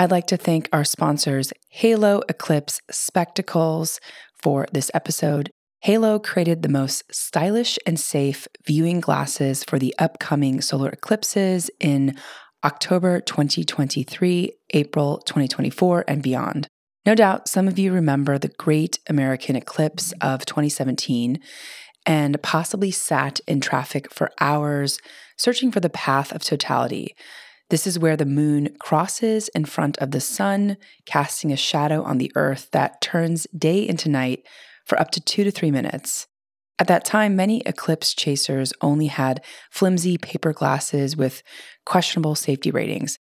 I'd like to thank our sponsors, Halo Eclipse Spectacles, for this episode. Halo created the most stylish and safe viewing glasses for the upcoming solar eclipses in October 2023, April 2024, and beyond. No doubt some of you remember the great American eclipse of 2017 and possibly sat in traffic for hours searching for the path of totality. This is where the moon crosses in front of the sun, casting a shadow on the earth that turns day into night for up to two to three minutes. At that time, many eclipse chasers only had flimsy paper glasses with questionable safety ratings.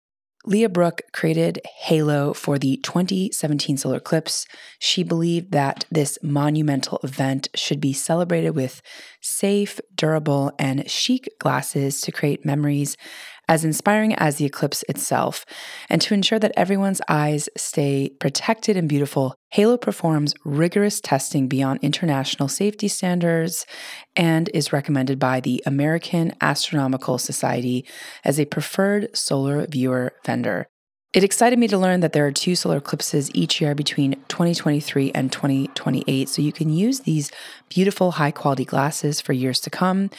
Leah Brooke created Halo for the 2017 solar eclipse. She believed that this monumental event should be celebrated with safe, durable, and chic glasses to create memories as inspiring as the eclipse itself. And to ensure that everyone's eyes stay protected and beautiful, Halo performs rigorous testing beyond international safety standards and is recommended by the American Astronomical Society as a preferred solar viewer vendor. It excited me to learn that there are two solar eclipses each year between 2023 and 2028, so you can use these beautiful high quality glasses for years to come.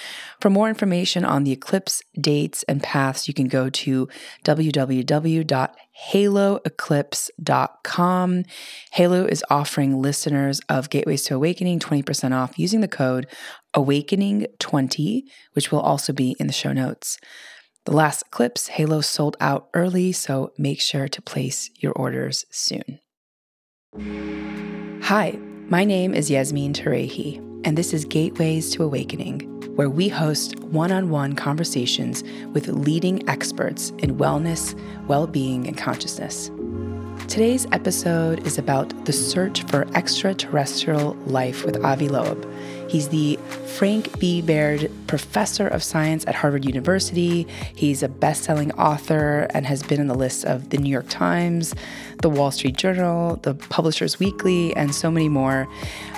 For more information on the eclipse dates and paths, you can go to www.haloeclipse.com. Halo is offering listeners of Gateways to Awakening 20% off using the code AWAKENING20, which will also be in the show notes. The last clips Halo sold out early, so make sure to place your orders soon. Hi, my name is Yasmin Tarehi, and this is Gateways to Awakening, where we host one on one conversations with leading experts in wellness, well being, and consciousness. Today's episode is about the search for extraterrestrial life with Avi Loeb He's the Frank B. Baird Professor of Science at Harvard University. He's a best selling author and has been in the lists of the New York Times, the Wall Street Journal, the Publishers Weekly, and so many more.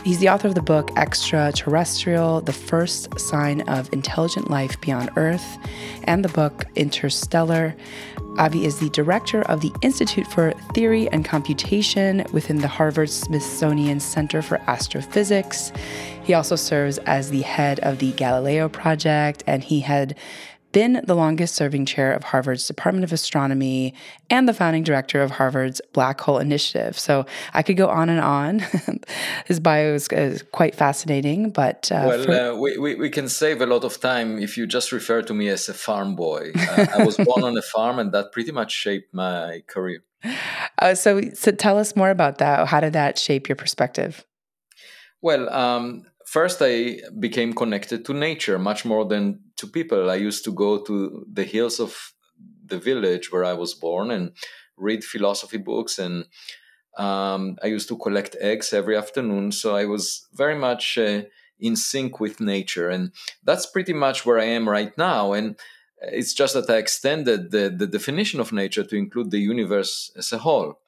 He's the author of the book Extraterrestrial The First Sign of Intelligent Life Beyond Earth, and the book Interstellar. Avi is the director of the Institute for Theory and Computation within the Harvard Smithsonian Center for Astrophysics. He also serves as the head of the Galileo Project, and he had been the longest serving chair of Harvard's Department of Astronomy and the founding director of Harvard's Black Hole Initiative. So I could go on and on. His bio is, is, quite fascinating, but. Uh, well, for- uh, we, we, we, can save a lot of time if you just refer to me as a farm boy. Uh, I was born on a farm, and that pretty much shaped my career. Uh, so, so tell us more about that. How did that shape your perspective? Well, um, first I became connected to nature much more than to people. I used to go to the hills of the village where I was born and read philosophy books and um, I used to collect eggs every afternoon. So I was very much uh, in sync with nature. And that's pretty much where I am right now. And it's just that I extended the, the definition of nature to include the universe as a whole.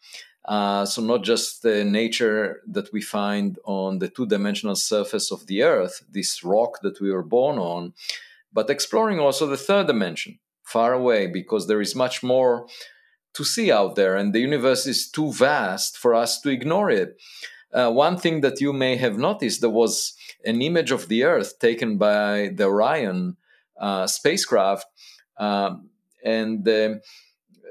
Uh, so not just the nature that we find on the two-dimensional surface of the Earth, this rock that we were born on, but exploring also the third dimension, far away, because there is much more to see out there, and the universe is too vast for us to ignore it. Uh, one thing that you may have noticed there was an image of the Earth taken by the Orion uh, spacecraft, um, and uh,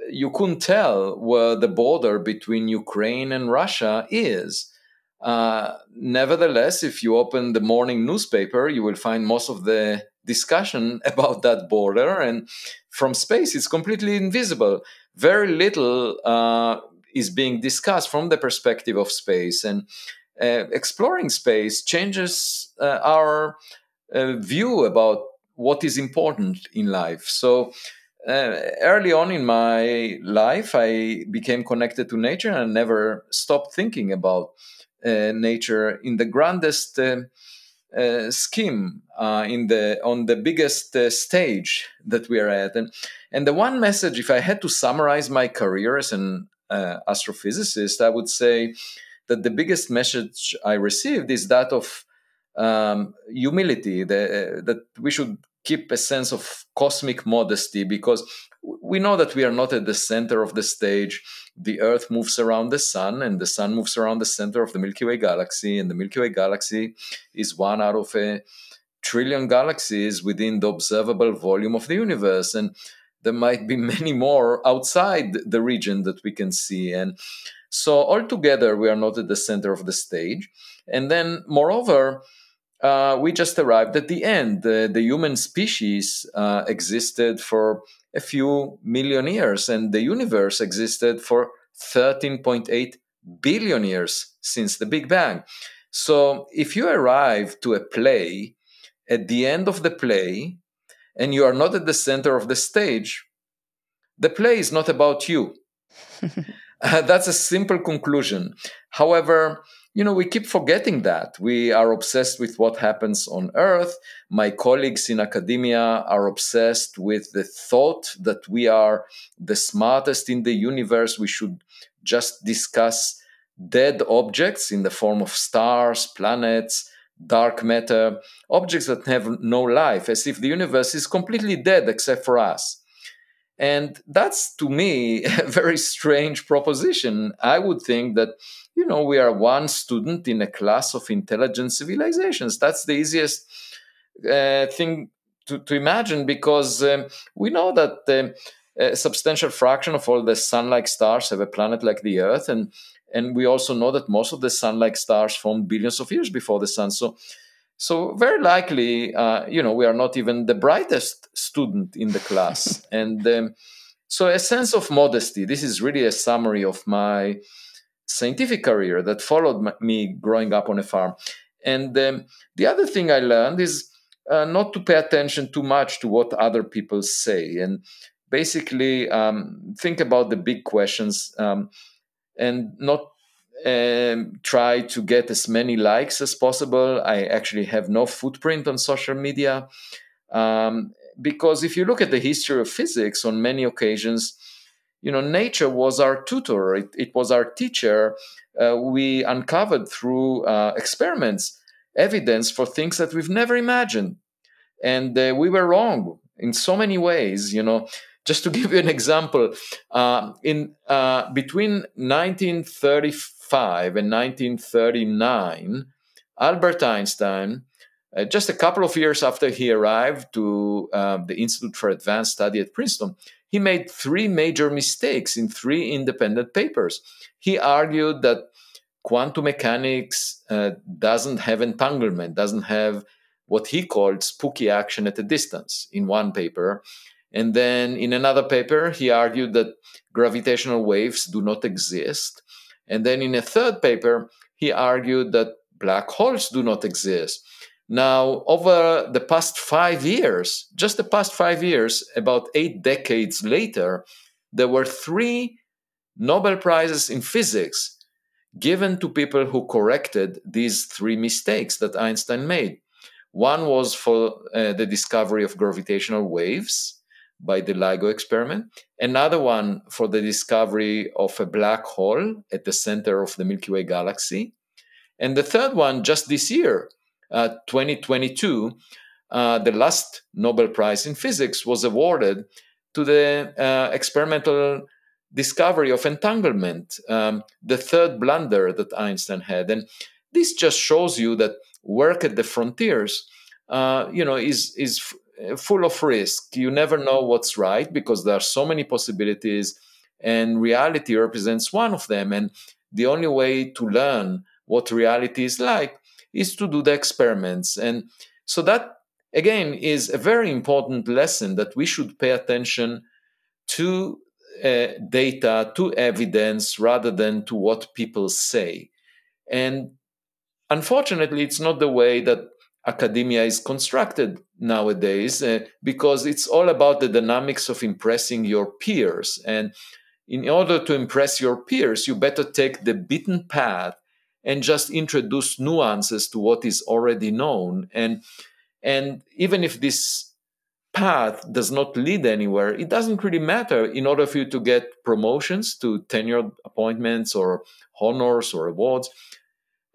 you couldn't tell where the border between Ukraine and Russia is. Uh, nevertheless, if you open the morning newspaper, you will find most of the discussion about that border, and from space, it's completely invisible. Very little uh, is being discussed from the perspective of space, and uh, exploring space changes uh, our uh, view about what is important in life. So, uh, early on in my life, I became connected to nature and never stopped thinking about uh, nature in the grandest uh, uh scheme, uh, in the on the biggest uh, stage that we are at. And and the one message, if I had to summarize my career as an astrophysicist, I would say that the biggest message I received is that of um, humility, the, that we should keep a sense of cosmic modesty because we know that we are not at the center of the stage. The Earth moves around the sun, and the sun moves around the center of the Milky Way galaxy, and the Milky Way galaxy is one out of a trillion galaxies within the observable volume of the universe. And there might be many more outside the region that we can see. And so, altogether, we are not at the center of the stage. And then, moreover, uh, we just arrived at the end. The, the human species uh, existed for a few million years, and the universe existed for 13.8 billion years since the Big Bang. So, if you arrive to a play, at the end of the play, and you are not at the center of the stage, the play is not about you. uh, that's a simple conclusion. However, you know, we keep forgetting that. We are obsessed with what happens on Earth. My colleagues in academia are obsessed with the thought that we are the smartest in the universe. We should just discuss dead objects in the form of stars, planets, dark matter, objects that have no life, as if the universe is completely dead except for us. And that's to me a very strange proposition. I would think that, you know, we are one student in a class of intelligent civilizations. That's the easiest uh, thing to, to, imagine because um, we know that um, a substantial fraction of all the sun like stars have a planet like the Earth. And and we also know that most of the sun-like stars formed billions of years before the sun. So, so very likely, uh, you know, we are not even the brightest student in the class, and um, so a sense of modesty. This is really a summary of my scientific career that followed me growing up on a farm. And um, the other thing I learned is uh, not to pay attention too much to what other people say, and basically um, think about the big questions. Um, and not um, try to get as many likes as possible. I actually have no footprint on social media. Um, because if you look at the history of physics on many occasions, you know, nature was our tutor, it, it was our teacher. Uh, we uncovered through uh, experiments evidence for things that we've never imagined. And uh, we were wrong in so many ways, you know. Just to give you an example, uh, in uh, between 1935 and 1939, Albert Einstein, uh, just a couple of years after he arrived to uh, the Institute for Advanced Study at Princeton, he made three major mistakes in three independent papers. He argued that quantum mechanics uh, doesn't have entanglement, doesn't have what he called spooky action at a distance in one paper. And then in another paper, he argued that gravitational waves do not exist. And then in a third paper, he argued that black holes do not exist. Now, over the past five years, just the past five years, about eight decades later, there were three Nobel Prizes in physics given to people who corrected these three mistakes that Einstein made. One was for uh, the discovery of gravitational waves, by the LIGO experiment. Another one for the discovery of a black hole at the center of the Milky Way galaxy. And the third one, just this year, uh, 2022, uh, the last Nobel Prize in Physics was awarded to the uh, experimental discovery of entanglement, um, the third blunder that Einstein had. And this just shows you that work at the frontiers, uh, you know, is is full of risk. You never know what's right because there are so many possibilities, and reality represents one of them. And the only way to learn what reality is like is to do the experiments. And so that again is a very important lesson that we should pay attention to uh, data, to evidence, rather than to what people say. And unfortunately, it's not the way that academia is constructed nowadays uh, because it's all about the dynamics of impressing your peers. And in order to impress your peers, you better take the beaten path and just introduce nuances to what is already known. And, and even if this path does not lead anywhere, it doesn't really matter in order for you to get promotions to tenured appointments or honors or awards.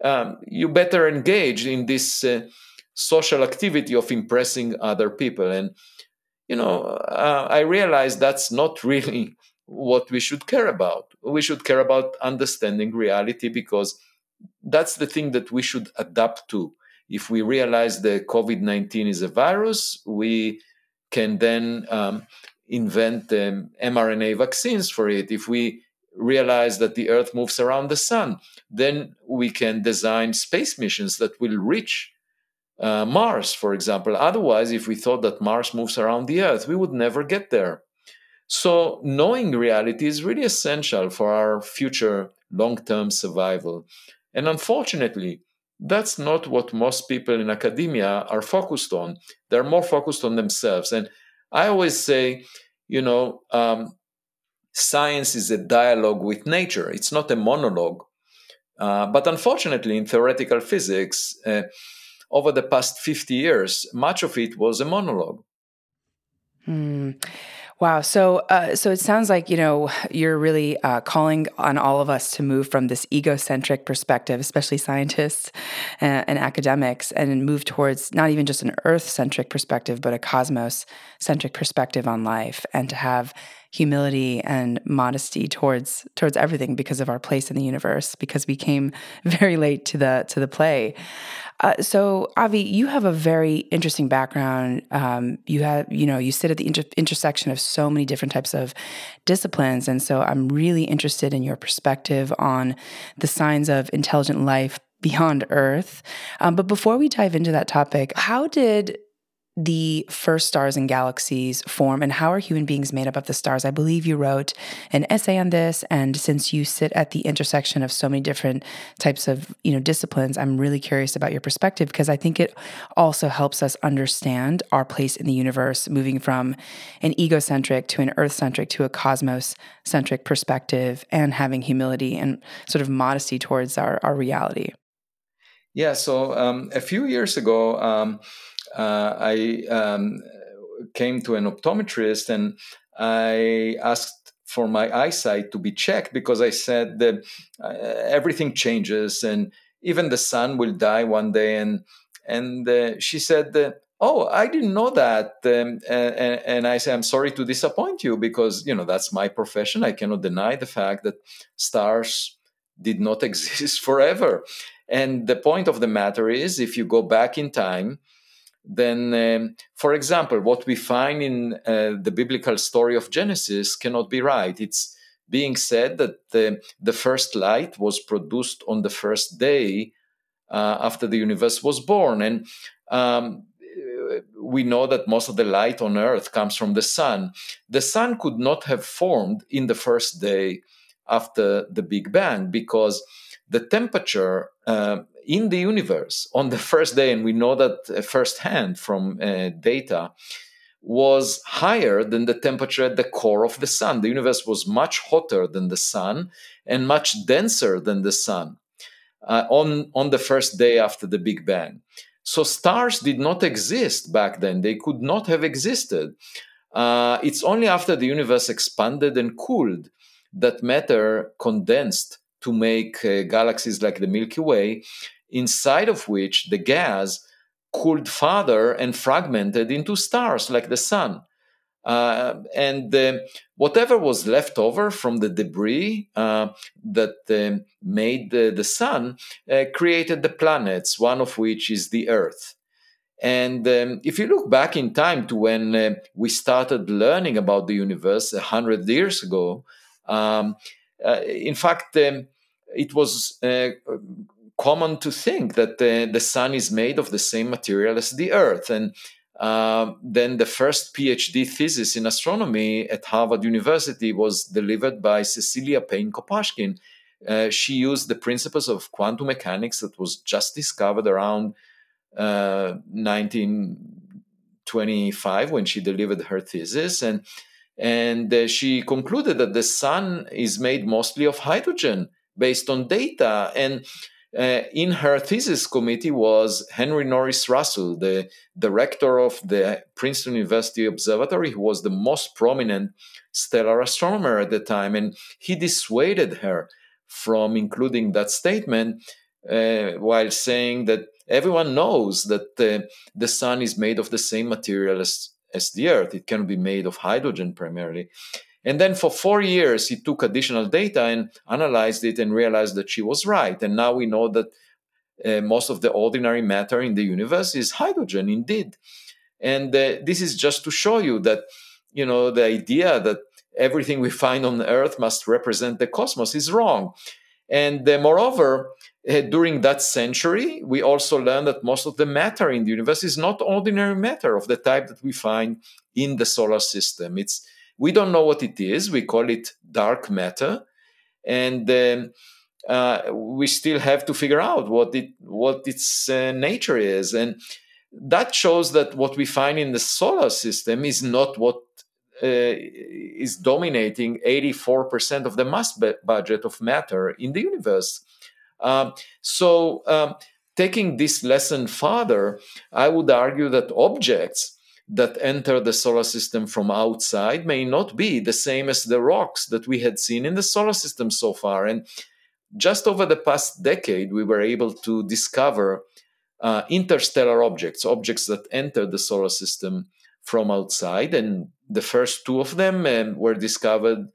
Um, you better engage in this uh, social activity of impressing other people. And, you know, uh, I realized that's not really what we should care about. We should care about understanding reality because that's the thing that we should adapt to. If we realize that COVID 19 is a virus, we can then um, invent um, mRNA vaccines for it. If we realize that the Earth moves around the sun, then we can design space missions that will reach uh, Mars, for example. Otherwise, if we thought that Mars moves around the Earth, we would never get there. So, knowing reality is really essential for our future long term survival. And unfortunately, that's not what most people in academia are focused on. They're more focused on themselves. And I always say, you know, um, science is a dialogue with nature, it's not a monologue. Uh, but unfortunately, in theoretical physics, uh, over the past 50 years, much of it was a monologue. Hmm. Wow. So, uh, so it sounds like you know you're really uh, calling on all of us to move from this egocentric perspective, especially scientists and, and academics, and move towards not even just an Earth-centric perspective, but a cosmos-centric perspective on life, and to have humility and modesty towards towards everything because of our place in the universe because we came very late to the to the play. Uh, so avi you have a very interesting background. Um, you have you know you sit at the inter- intersection of so many different types of disciplines. And so i'm really interested in your perspective on the signs of intelligent life beyond earth. Um, but before we dive into that topic how did the first stars and galaxies form and how are human beings made up of the stars? I believe you wrote an essay on this and since you sit at the intersection of so many different types of, you know, disciplines, I'm really curious about your perspective because I think it also helps us understand our place in the universe moving from an egocentric to an earth-centric to a cosmos-centric perspective and having humility and sort of modesty towards our our reality. Yeah, so um, a few years ago um, uh, I um, came to an optometrist and I asked for my eyesight to be checked because I said that uh, everything changes and even the sun will die one day. And and uh, she said, "Oh, I didn't know that." Um, and, and, I said, "I'm sorry to disappoint you because you know that's my profession. I cannot deny the fact that stars did not exist forever." And the point of the matter is, if you go back in time then, um, for example, what we find in uh, the biblical story of Genesis cannot be right. It's being said that the, the first light was produced on the first day uh, after the universe was born. And um, we know that most of the light on earth comes from the sun. The sun could not have formed in the first day after the Big Bang because the temperature uh, in the universe on the first day, and we know that uh, firsthand from uh, data, was higher than the temperature at the core of the sun. The universe was much hotter than the sun and much denser than the sun uh, on, on the first day after the Big Bang. So stars did not exist back then, they could not have existed. Uh, it's only after the universe expanded and cooled that matter condensed to make uh, galaxies like the Milky Way inside of which the gas cooled further and fragmented into stars like the sun. Uh, and uh, whatever was left over from the debris uh, that uh, made the, the sun uh, created the planets, one of which is the Earth. And um, if you look back in time to when uh, we started learning about the universe a hundred years ago, um, in fact, um, it was common to think that the, the sun is made of the same material as the earth. And uh, then the first phd thesis in astronomy at harvard university was delivered by cecilia payne-gaposchkin uh, she used the principles of quantum mechanics that was just discovered around uh, 1925 when she delivered her thesis. And and uh, she concluded that the sun is made mostly of hydrogen based on data. And uh, in her thesis committee was Henry Norris Russell, the director of the Princeton University Observatory, who was the most prominent stellar astronomer at the time. And he dissuaded her from including that statement uh, while saying that everyone knows that uh, the sun is made of the same material as, as the earth. It can be made of hydrogen primarily. And then for four years, he took additional data and analyzed it and realized that she was right. And now we know that uh, most of the ordinary matter in the universe is hydrogen, indeed. And uh, this is just to show you that, you know, the idea that everything we find on Earth must represent the cosmos is wrong. And uh, moreover, uh, during that century, we also learned that most of the matter in the universe is not ordinary matter of the type that we find in the solar system. It's we don't know what it is. We call it dark matter, and um, uh, we still have to figure out what it what its uh, nature is. And that shows that what we find in the solar system is not what uh, is dominating 84% of the mass budget of matter in the universe. Um, so, um, taking this lesson further, I would argue that objects that enter the solar system from outside may not be the same as the rocks that we had seen in the solar system so far. And just over the past decade, we were able to discover uh, interstellar objects, objects that enter the solar system from outside. And the first two of them um, were discovered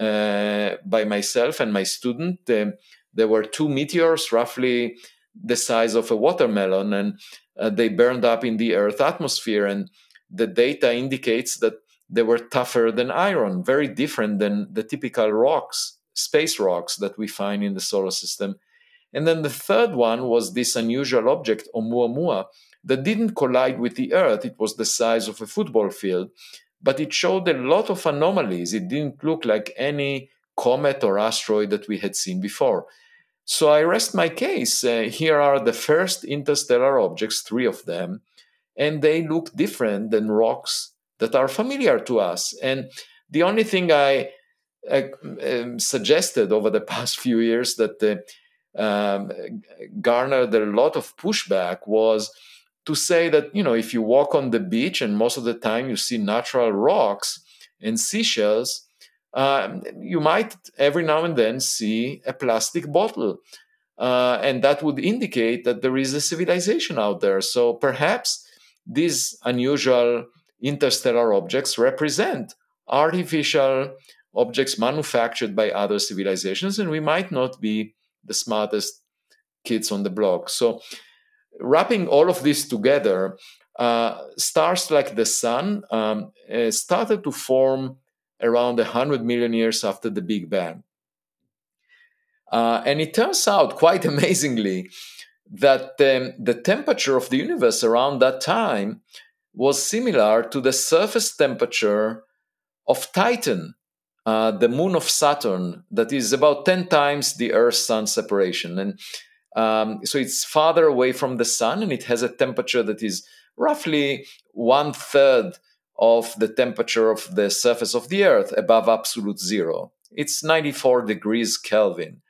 uh, by myself and my student. Um, there were two meteors, roughly the size of a watermelon, and uh, they burned up in the Earth atmosphere. And the data indicates that they were tougher than iron, very different than the typical rocks, space rocks that we find in the solar system. And then the third one was this unusual object, Oumuamua, that didn't collide with the Earth. It was the size of a football field, but it showed a lot of anomalies. It didn't look like any comet or asteroid that we had seen before. So I rest my case. Uh, here are the first interstellar objects, three of them, and they look different than rocks that are familiar to us. And the only thing I uh, um, suggested over the past few years that uh, um, garnered a lot of pushback was to say that you know if you walk on the beach and most of the time you see natural rocks and seashells um, you might every now and then see a plastic bottle uh, and that would indicate that there is a civilization out there. So perhaps these unusual interstellar objects represent artificial objects manufactured by other civilizations and we might not be the smartest kids on the block. So wrapping all of this together, uh, stars like the sun um, uh, started to form around 100 million years after the Big Bang. Uh, and it turns out, quite amazingly, that um, the temperature of the universe around that time was similar to the surface temperature of Titan, uh, the moon of Saturn, that is about 10 times the Earth Sun separation. And um, so it's farther away from the sun and it has a temperature that is roughly one third of the temperature of the surface of the earth above absolute zero. It's 94 degrees Kelvin.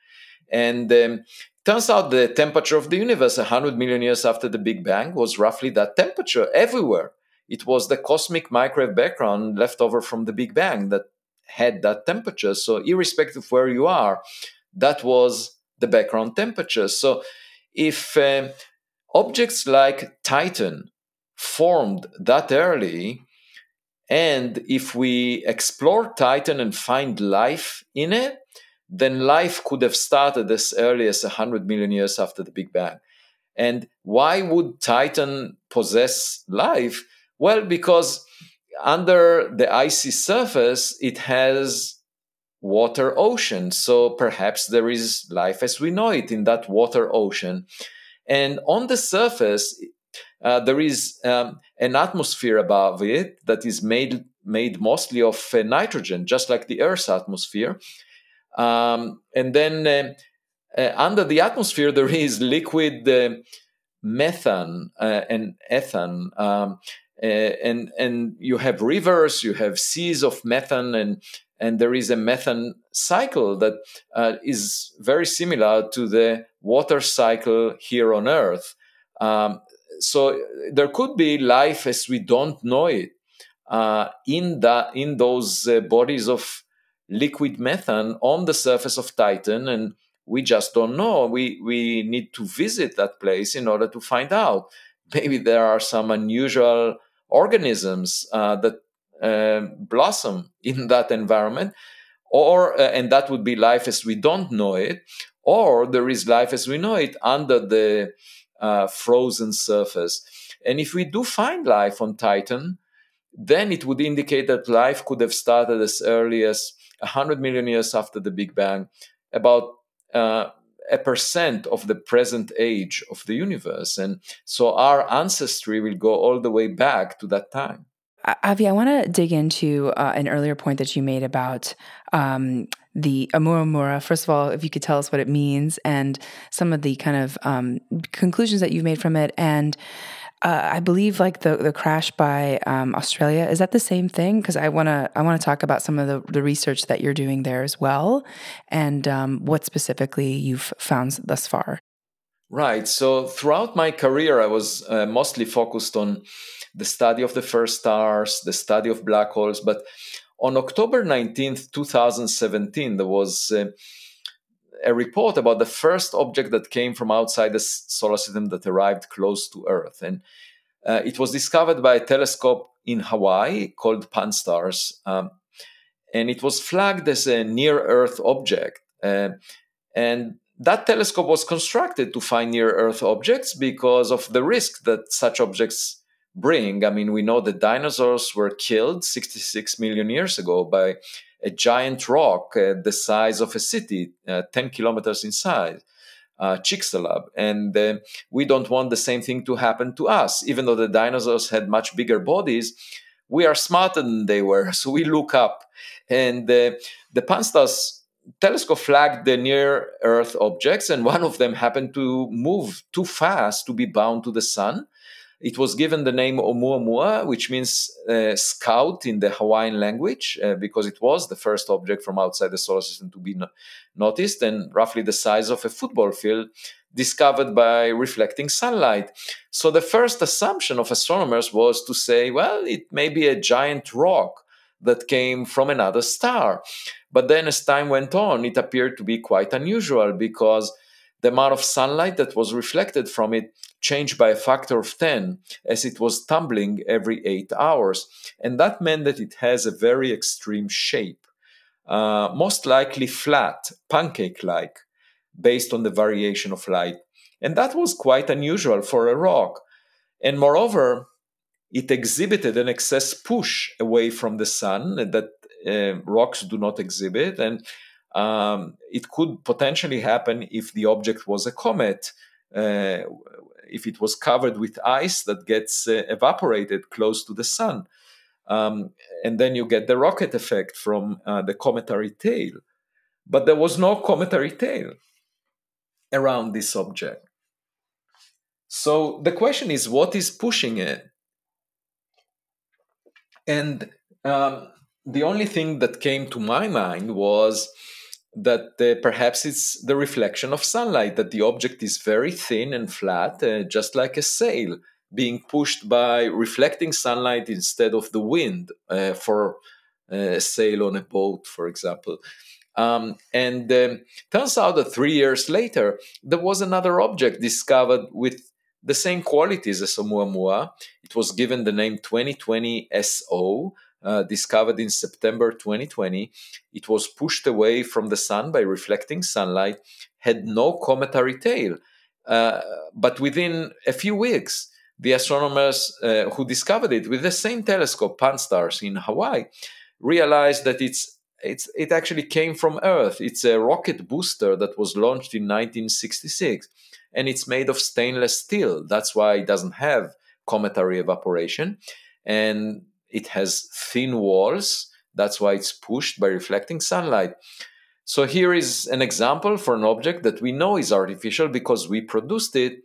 And um, turns out the temperature of the universe 100 million years after the Big Bang was roughly that temperature everywhere. It was the cosmic microwave background left over from the Big Bang that had that temperature. So, irrespective of where you are, that was the background temperature. So if uh, objects like Titan formed that early, and if we explore Titan and find life in it, then life could have started as early as 100 million years after the Big Bang. And why would Titan possess life? Well, because under the icy surface, it has water ocean. So perhaps there is life as we know it in that water ocean. And on the surface, uh, there is um, an atmosphere above it that is made made mostly of uh, nitrogen, just like the Earth's atmosphere. Um, and then uh, uh under the atmosphere, there is liquid uh, methane and ethane. Um, and and you have rivers, you have seas of methane and and there is a methane cycle that is very similar to the water cycle here on Earth. Um, so there could be life as we don't know it uh, in that in those uh, bodies of liquid methane on the surface of Titan, and we just don't know. We we need to visit that place in order to find out. Maybe there are some unusual organisms uh, that uh, blossom in that environment, or uh, and that would be life as we don't know it, or there is life as we know it under the uh, frozen surface. And if we do find life on Titan, then it would indicate that life could have started as early as 100 million years after the Big Bang, about uh, a percent of the present age of the universe. And so our ancestry will go all the way back to that time. Avi, I want to dig into uh, an earlier point that you made about um, the Oumuamua. First of all, if you could tell us what it means and some of the kind of um, conclusions that you've made from it, and uh, I believe like the the crash by um, Australia is that the same thing? Because I want to I want to talk about some of the, the research that you're doing there as well, and um, what specifically you've found thus far. Right. So throughout my career, I was uh, mostly focused on the study of the first stars, the study of black holes. But on October 19th, 2017, there was uh, a report about the first object that came from outside the solar system that arrived close to Earth. And uh, it was discovered by a telescope in Hawaii called Pan-STARRS. Um, and it was flagged as a near Earth object. Uh, and that telescope was constructed to find near Earth objects because of the risk that such objects bring. I mean, we know that dinosaurs were killed 66 million years ago by a giant rock uh, the size of a city, uh, 10 kilometers in size. Uh, Chicxulub. And uh, we don't want the same thing to happen to us. Even though the dinosaurs had much bigger bodies, we are smarter than they were. So we look up. And uh, the Pan-STARRS telescope flagged the near Earth objects, and one of them happened to move too fast to be bound to the sun. It was given the name Oumuamua, which means uh, scout in the Hawaiian language, uh, because it was the first object from outside the solar system to be no- noticed and roughly the size of a football field discovered by reflecting sunlight. So the first assumption of astronomers was to say, well, it may be a giant rock that came from another star. But then as time went on, it appeared to be quite unusual because the amount of sunlight that was reflected from it changed by a factor of 10 as it was tumbling every eight hours. And that meant that it has a very extreme shape, uh, most likely flat, pancake like, based on the variation of light. And that was quite unusual for a rock. And moreover, it exhibited an excess push away from the sun that uh, rocks do not exhibit. And um, it could potentially happen if the object was a comet, uh, if it was covered with ice that gets uh, evaporated close to the sun. Um, and then you get the rocket effect from uh, the cometary tail. But there was no cometary tail around this object. So the question is what is pushing it? And um, the only thing that came to my mind was that uh, perhaps it's the reflection of sunlight, that the object is very thin and flat, uh, just like a sail being pushed by reflecting sunlight instead of the wind uh, for uh, a sail on a boat, for example. Um, and um, turns out that three years later, there was another object discovered with the same qualities as Oumuamua. It was given the name 2020 SO, uh, discovered in September 2020. It was pushed away from the sun by reflecting sunlight, had no cometary tail. Uh, but within a few weeks, the astronomers uh, who discovered it with the same telescope, Pan-STARRS in Hawaii, realized that it's, it's, it actually came from Earth. It's a rocket booster that was launched in 1966, and it's made of stainless steel. That's why it doesn't have cometary evaporation. And it has thin walls. That's why it's pushed by reflecting sunlight. So here is an example for an object that we know is artificial because we produced it.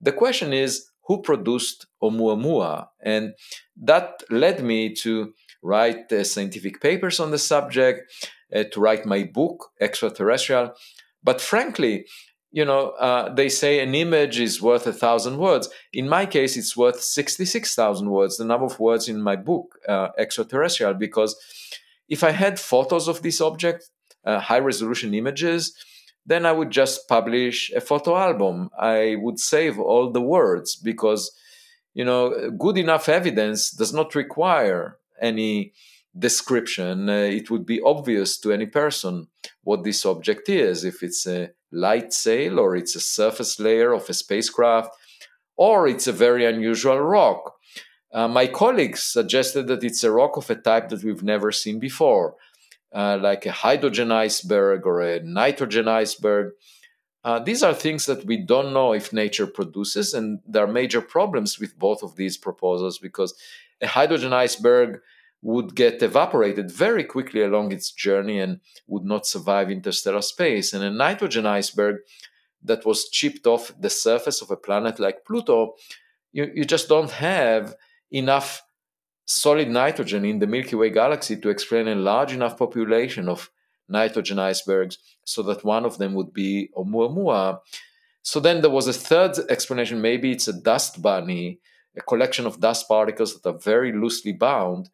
The question is, who produced Oumuamua? And that led me to write uh, scientific papers on the subject, uh, to write my book, Extraterrestrial. But frankly, you know, uh, they say an image is worth a thousand words. In my case, it's worth 66,000 words, the number of words in my book, uh, Extraterrestrial, because if I had photos of this object, uh, high resolution images, then I would just publish a photo album. I would save all the words because, you know, good enough evidence does not require any description. Uh, it would be obvious to any person what this object is, if it's a light sail or it's a surface layer of a spacecraft or it's a very unusual rock. Uh, my colleagues suggested that it's a rock of a type that we've never seen before, uh, like a hydrogen iceberg or a nitrogen iceberg. Uh, these are things that we don't know if nature produces, and there are major problems with both of these proposals because a hydrogen iceberg would get evaporated very quickly along its journey and would not survive interstellar space. And a nitrogen iceberg that was chipped off the surface of a planet like Pluto, you, you just don't have enough solid nitrogen in the Milky Way galaxy to explain a large enough population of nitrogen icebergs so that one of them would be Oumuamua. So then there was a third explanation maybe it's a dust bunny, a collection of dust particles that are very loosely bound,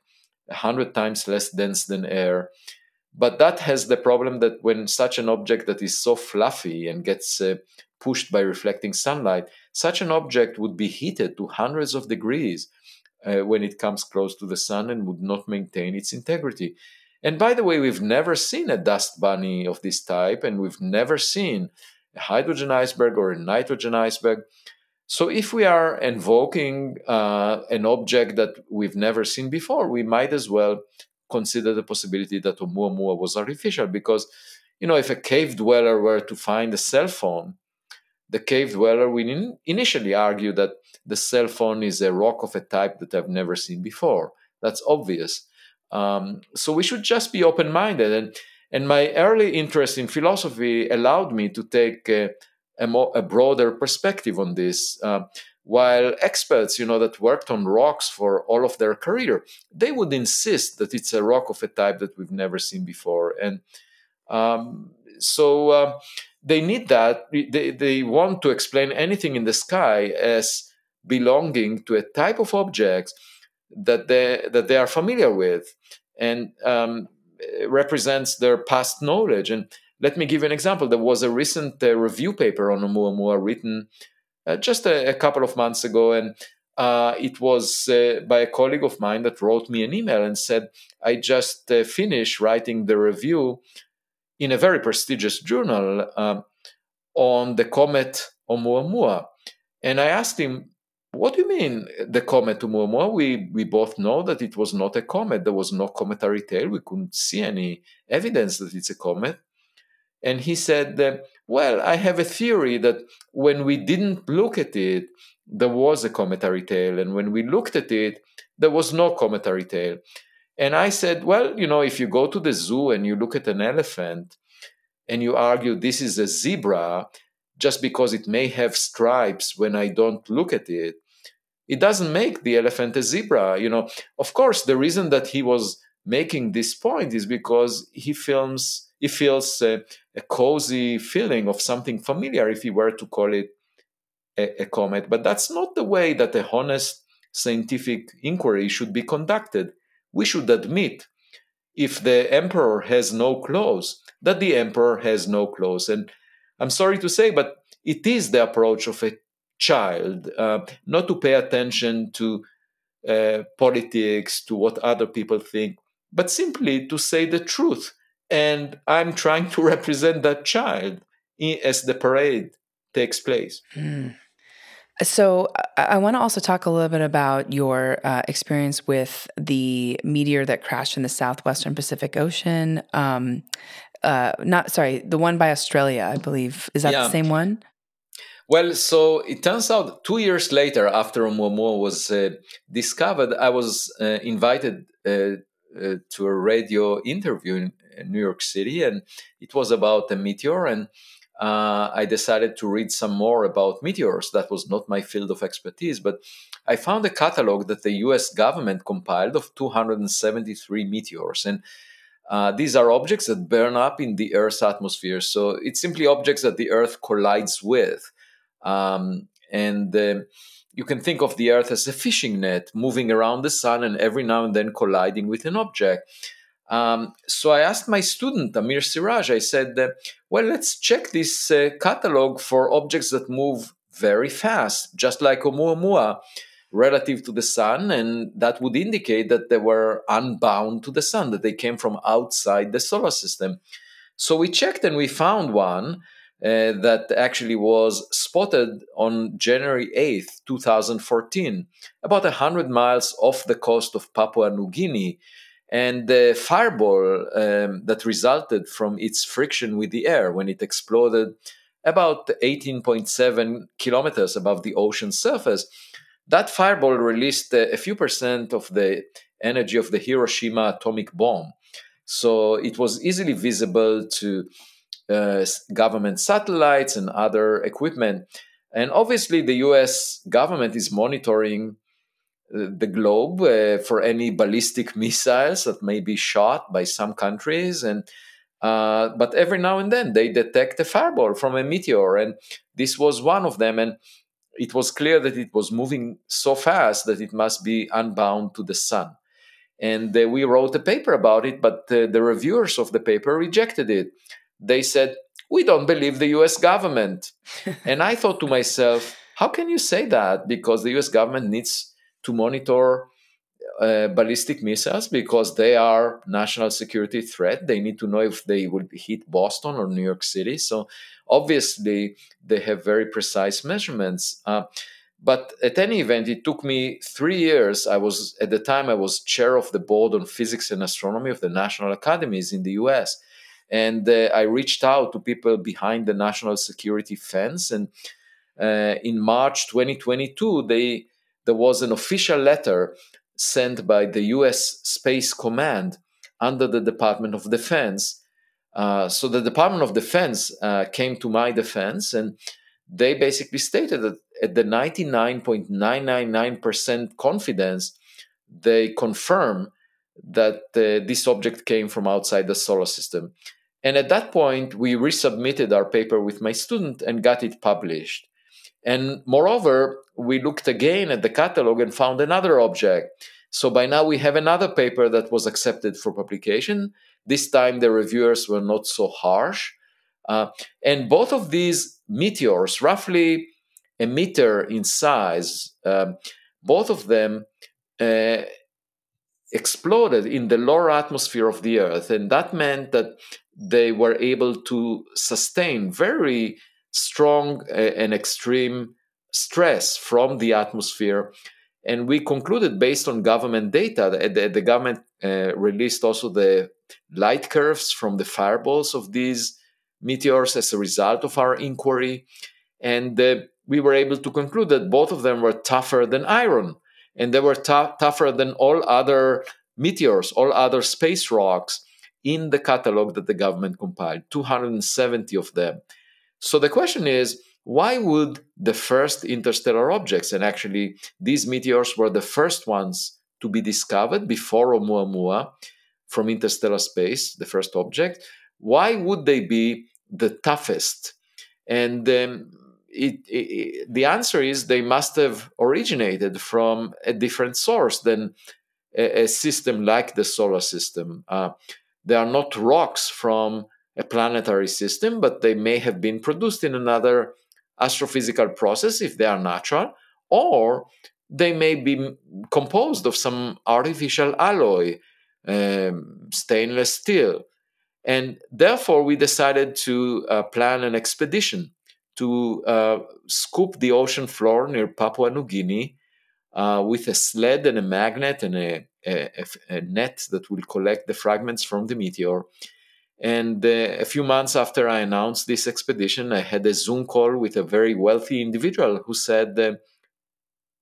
100 times less dense than air. But that has the problem that when such an object that is so fluffy and gets uh, pushed by reflecting sunlight, such an object would be heated to hundreds of degrees uh, when it comes close to the sun and would not maintain its integrity. And by the way, we've never seen a dust bunny of this type, and we've never seen a hydrogen iceberg or a nitrogen iceberg. So, if we are invoking uh, an object that we've never seen before, we might as well consider the possibility that Oumuamua was artificial. Because, you know, if a cave dweller were to find a cell phone the cave dweller in- initially argue that the cell phone is a rock of a type that I've never seen before. That's obvious. Um, so we should just be open minded. And, and my early interest in philosophy allowed me to take a, a, more, a broader perspective on this. Uh, while experts, you know, that worked on rocks for all of their career, they would insist that it's a rock of a type that we've never seen before. And um, so uh, they need that. They, they want to explain anything in the sky as belonging to a type of objects that they that they are familiar with and um, represents their past knowledge. And let me give you an example. There was a recent uh, review paper on Oumuamua written uh, just a, a, couple of months ago, and uh, it was uh, by a colleague of mine that wrote me an email and said, "I just uh, finished writing the review in a very prestigious journal um, on the comet Oumuamua. And I asked him, what do you mean the comet Oumuamua? We, we both know that it was not a comet. There was no cometary tail. We couldn't see any evidence that it's a comet. And he said, well, I have a theory that when we didn't look at it, there was a cometary tail. And when we looked at it, there was no cometary tail. And I said, well, you know, if you go to the zoo and you look at an elephant and you argue this is a zebra just because it may have stripes when I don't look at it, it doesn't make the elephant a zebra. You know, of course, the reason that he was making this point is because he feels he feels a, a cozy feeling of something familiar if he were to call it a, a comet. But that's not the way that a honest scientific inquiry should be conducted we should admit if the emperor has no clothes, that the emperor has no clothes. And I'm sorry to say, but it is the approach of a child uh, not to pay attention to uh, politics, to what other people think, but simply to say the truth. And I'm trying to represent that child as the parade takes place. Mm. So, I want to also talk a little bit about your uh, experience with the meteor that crashed in the southwestern Pacific Ocean. Um, uh, not sorry, the one by Australia, I believe. Is that yeah. the same one? Well, so it turns out two years later, after Oumuamua was uh, discovered, I was uh, invited uh, uh, to a radio interview in New York City, and it was about a meteor and uh, I decided to read some more about meteors. That was not my field of expertise, but I found a catalog that the US government compiled of 273 meteors. And uh, these are objects that burn up in the Earth's atmosphere. So it's simply objects that the Earth collides with. Um, and uh, you can think of the Earth as a fishing net moving around the sun and every now and then colliding with an object. Um, so I asked my student, Amir Siraj, I said, uh, well, let's check this uh, catalog for objects that move very fast, just like Oumuamua relative to the sun. And that would indicate that they were unbound to the sun, that they came from outside the solar system. So we checked and we found one uh, that actually was spotted on January 8th, 2014, about 100 miles off the coast of Papua New Guinea. And the fireball um, that resulted from its friction with the air when it exploded about 18.7 kilometers above the ocean surface, that fireball released a few percent of the energy of the Hiroshima atomic bomb. So it was easily visible to uh, government satellites and other equipment. And obviously, the US government is monitoring uh, the globe uh, for any ballistic missiles that may be shot by some countries. And uh, but every now and then they detect a fireball from a meteor, and this was one of them. And it was clear that it was moving so fast that it must be unbound to the sun. And uh, we wrote a paper about it, but uh, the reviewers of the paper rejected it. They said, We don't believe the US government. and I thought to myself, How can you say that? Because the US government needs to monitor uh, ballistic missiles because they are national security threat. They need to know if they will hit Boston or New York City. So obviously they have very precise measurements. Uh, but at any event, it took me three years. I was at the time I was chair of the board on physics and astronomy of the national academies in the U.S. And uh, I reached out to people behind the national security fence. And uh, in March 2022, they there was an official letter sent by the U.S. Space Command under the Department of Defense. Uh, so the Department of Defense uh, came to my defense and they basically stated that at the 99.999% confidence, they confirm that uh, this object came from outside the solar system. And at that point, we resubmitted our paper with my student and got it published. And moreover, we looked again at the catalog and found another object. So by now, we have another paper that was accepted for publication. This time, the reviewers were not so harsh. Uh, and both of these meteors, roughly a meter in size, um, both of them uh, exploded in the lower atmosphere of the Earth. And that meant that they were able to sustain very strong and extreme stress from the atmosphere. And we concluded based on government data, the, the government uh, released also the light curves from the fireballs of these meteors as a result of our inquiry. And uh, we were able to conclude that both of them were tougher than iron. And they were t- tougher than all other meteors, all other space rocks in the catalog that the government compiled 270 of them. So the question is why would the first interstellar objects, and actually these meteors were the first ones to be discovered before Oumuamua from interstellar space, the first object, why would they be the toughest? And um, it, it, the answer is they must have originated from a different source than a, a system like the solar system. Uh, they are not rocks from a planetary system, but they may have been produced in another astrophysical process if they are natural, or they may be composed of some artificial alloy, um, stainless steel. And therefore, we decided to uh, plan an expedition to uh, scoop the ocean floor near Papua New Guinea uh, with a sled and a magnet and a, a, a, net that will collect the fragments from the meteor and uh, a few months after I announced this expedition, I had a Zoom call with a very wealthy individual who said, uh,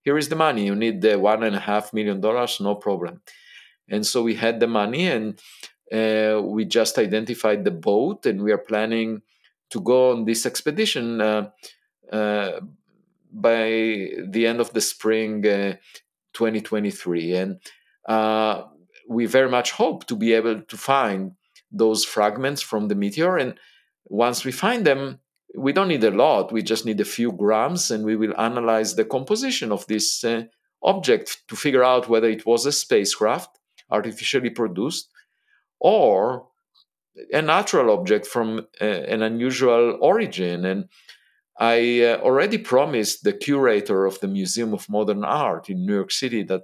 Here is the money. You need the one and a half million dollars, no problem. And so we had the money and uh, we just identified the boat and we are planning to go on this expedition uh, uh, by the end of the spring uh, 2023. And we very much hope to be able to find those fragments from the meteor. And once we find them, we don't need a lot, we just need a few grams, and we will analyze the composition of this uh, object to figure out whether it was a spacecraft artificially produced or a natural object from uh, an unusual origin. And I uh, already promised the curator of the Museum of Modern Art in New York City that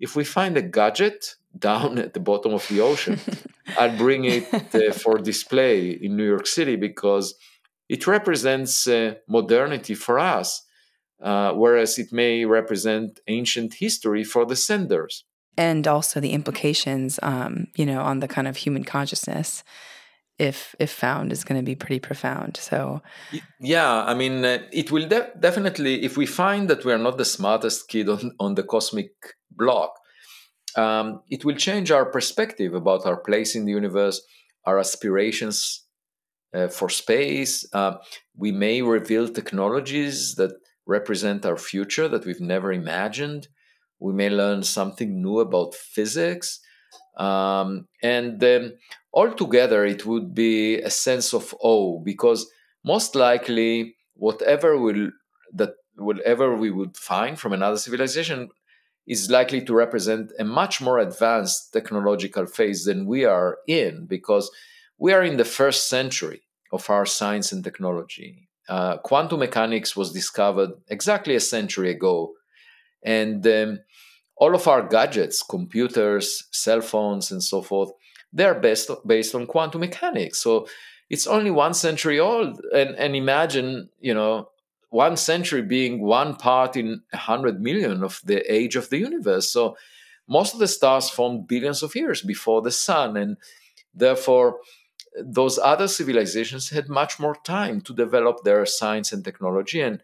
if we find a gadget down at the bottom of the ocean, I'll bring it uh, for display in New York City because it represents uh, modernity for us, uh, whereas it may represent ancient history for the senders. And also the implications, um, you know, on the kind of human consciousness if if found is going to be pretty profound so yeah i mean uh, it will de- definitely if we find that we are not the smartest kid on, on the cosmic block um, it will change our perspective about our place in the universe our aspirations uh, for space. Uh, we may reveal technologies that represent our future that we've never imagined. We may learn something new about physics. Um, and then altogether it would be a sense of awe because most likely whatever will that whatever we would find from another civilization is likely to represent a much more advanced technological phase than we are in because we are in the first century of our science and technology. Uh, quantum mechanics was discovered exactly a century ago, and um, all of our gadgets, computers, cell phones, and so forth, they're based, based on quantum mechanics. So it's only one century old. And, and imagine, you know, one century being one part in a hundred million of the age of the universe. So most of the stars formed billions of years before the sun. And therefore, those other civilizations had much more time to develop their science and technology. And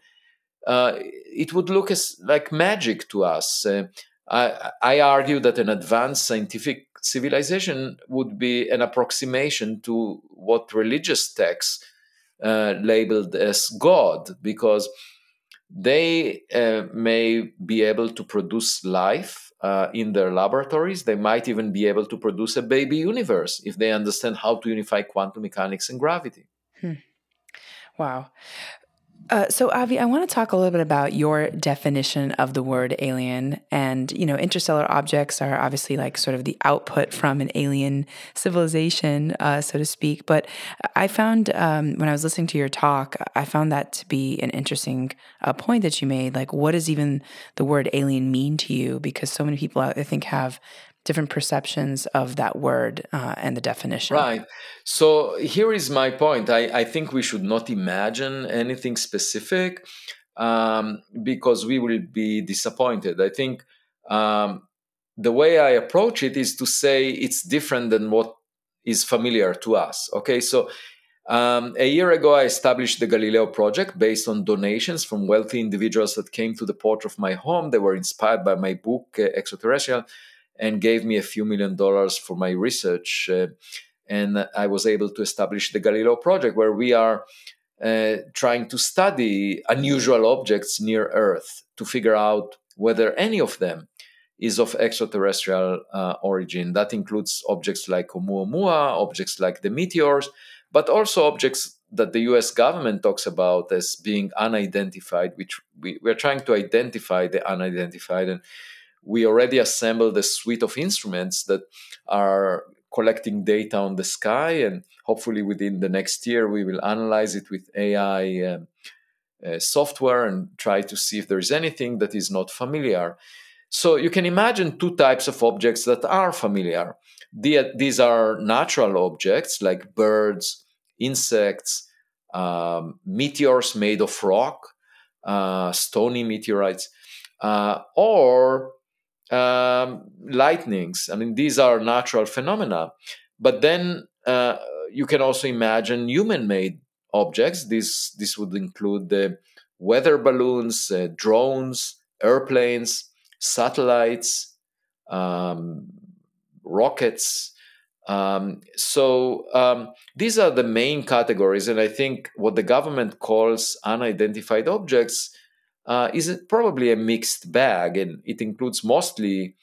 uh, it would look as like magic to us. Uh, I, I argue that an advanced scientific civilization would be an approximation to what religious texts uh, labeled as God, because they uh, may be able to produce life uh, in their laboratories. They might even be able to produce a baby universe if they understand how to unify quantum mechanics and gravity. Hmm. Wow. Uh, so, Avi, I want to talk a little bit about your definition of the word alien. And, you know, interstellar objects are obviously like sort of the output from an alien civilization, uh, so to speak. But I found um, when I was listening to your talk, I found that to be an interesting uh, point that you made. Like, what does even the word alien mean to you? Because so many people, I think, have different perceptions of that word uh, and the definition. Right. So here is my point. I, I think we should not imagine anything specific um, because we will be disappointed. I think um, the way I approach it is to say it's different than what is familiar to us. Okay, so um, a year ago, I established the Galileo project based on donations from wealthy individuals that came to the porch of my home. They were inspired by my book, uh, Extraterrestrial and gave me a few million dollars for my research. Uh, and I was able to establish the Galileo project, where we are uh, trying to study unusual objects near Earth to figure out whether any of them is of extraterrestrial uh, origin. That includes objects like Oumuamua, objects like the meteors, but also objects that the US government talks about as being unidentified, which we, we're trying to identify the unidentified. And we already assembled a suite of instruments that are collecting data on the sky and hopefully within the next year we will analyze it with ai um, uh, software and try to see if there's anything that is not familiar. So you can imagine two types of objects that are familiar. The, these are natural objects like birds insects um, meteors made of rock uh, stony meteorites uh, or um, lightnings. I mean, these are natural phenomena. But then uh, you can also imagine human-made objects. This this would include the weather balloons, uh, drones, airplanes, satellites, um, rockets. Um, so um, these are the main categories, and I think what the government calls unidentified objects uh, is probably a mixed bag, and it includes mostly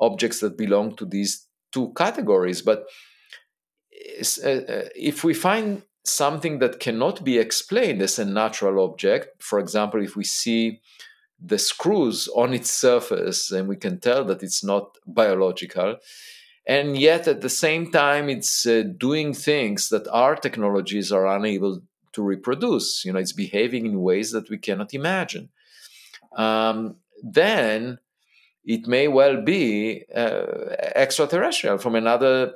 objects that belong to these two categories. But uh, uh, if we find something that cannot be explained as a natural object, for example, if we see the screws on its surface and we can tell that it's not biological, and yet at the same time it's uh, doing things that our technologies are unable to reproduce you know it's behaving in ways that we cannot imagine um, then it may well be uh, extraterrestrial from another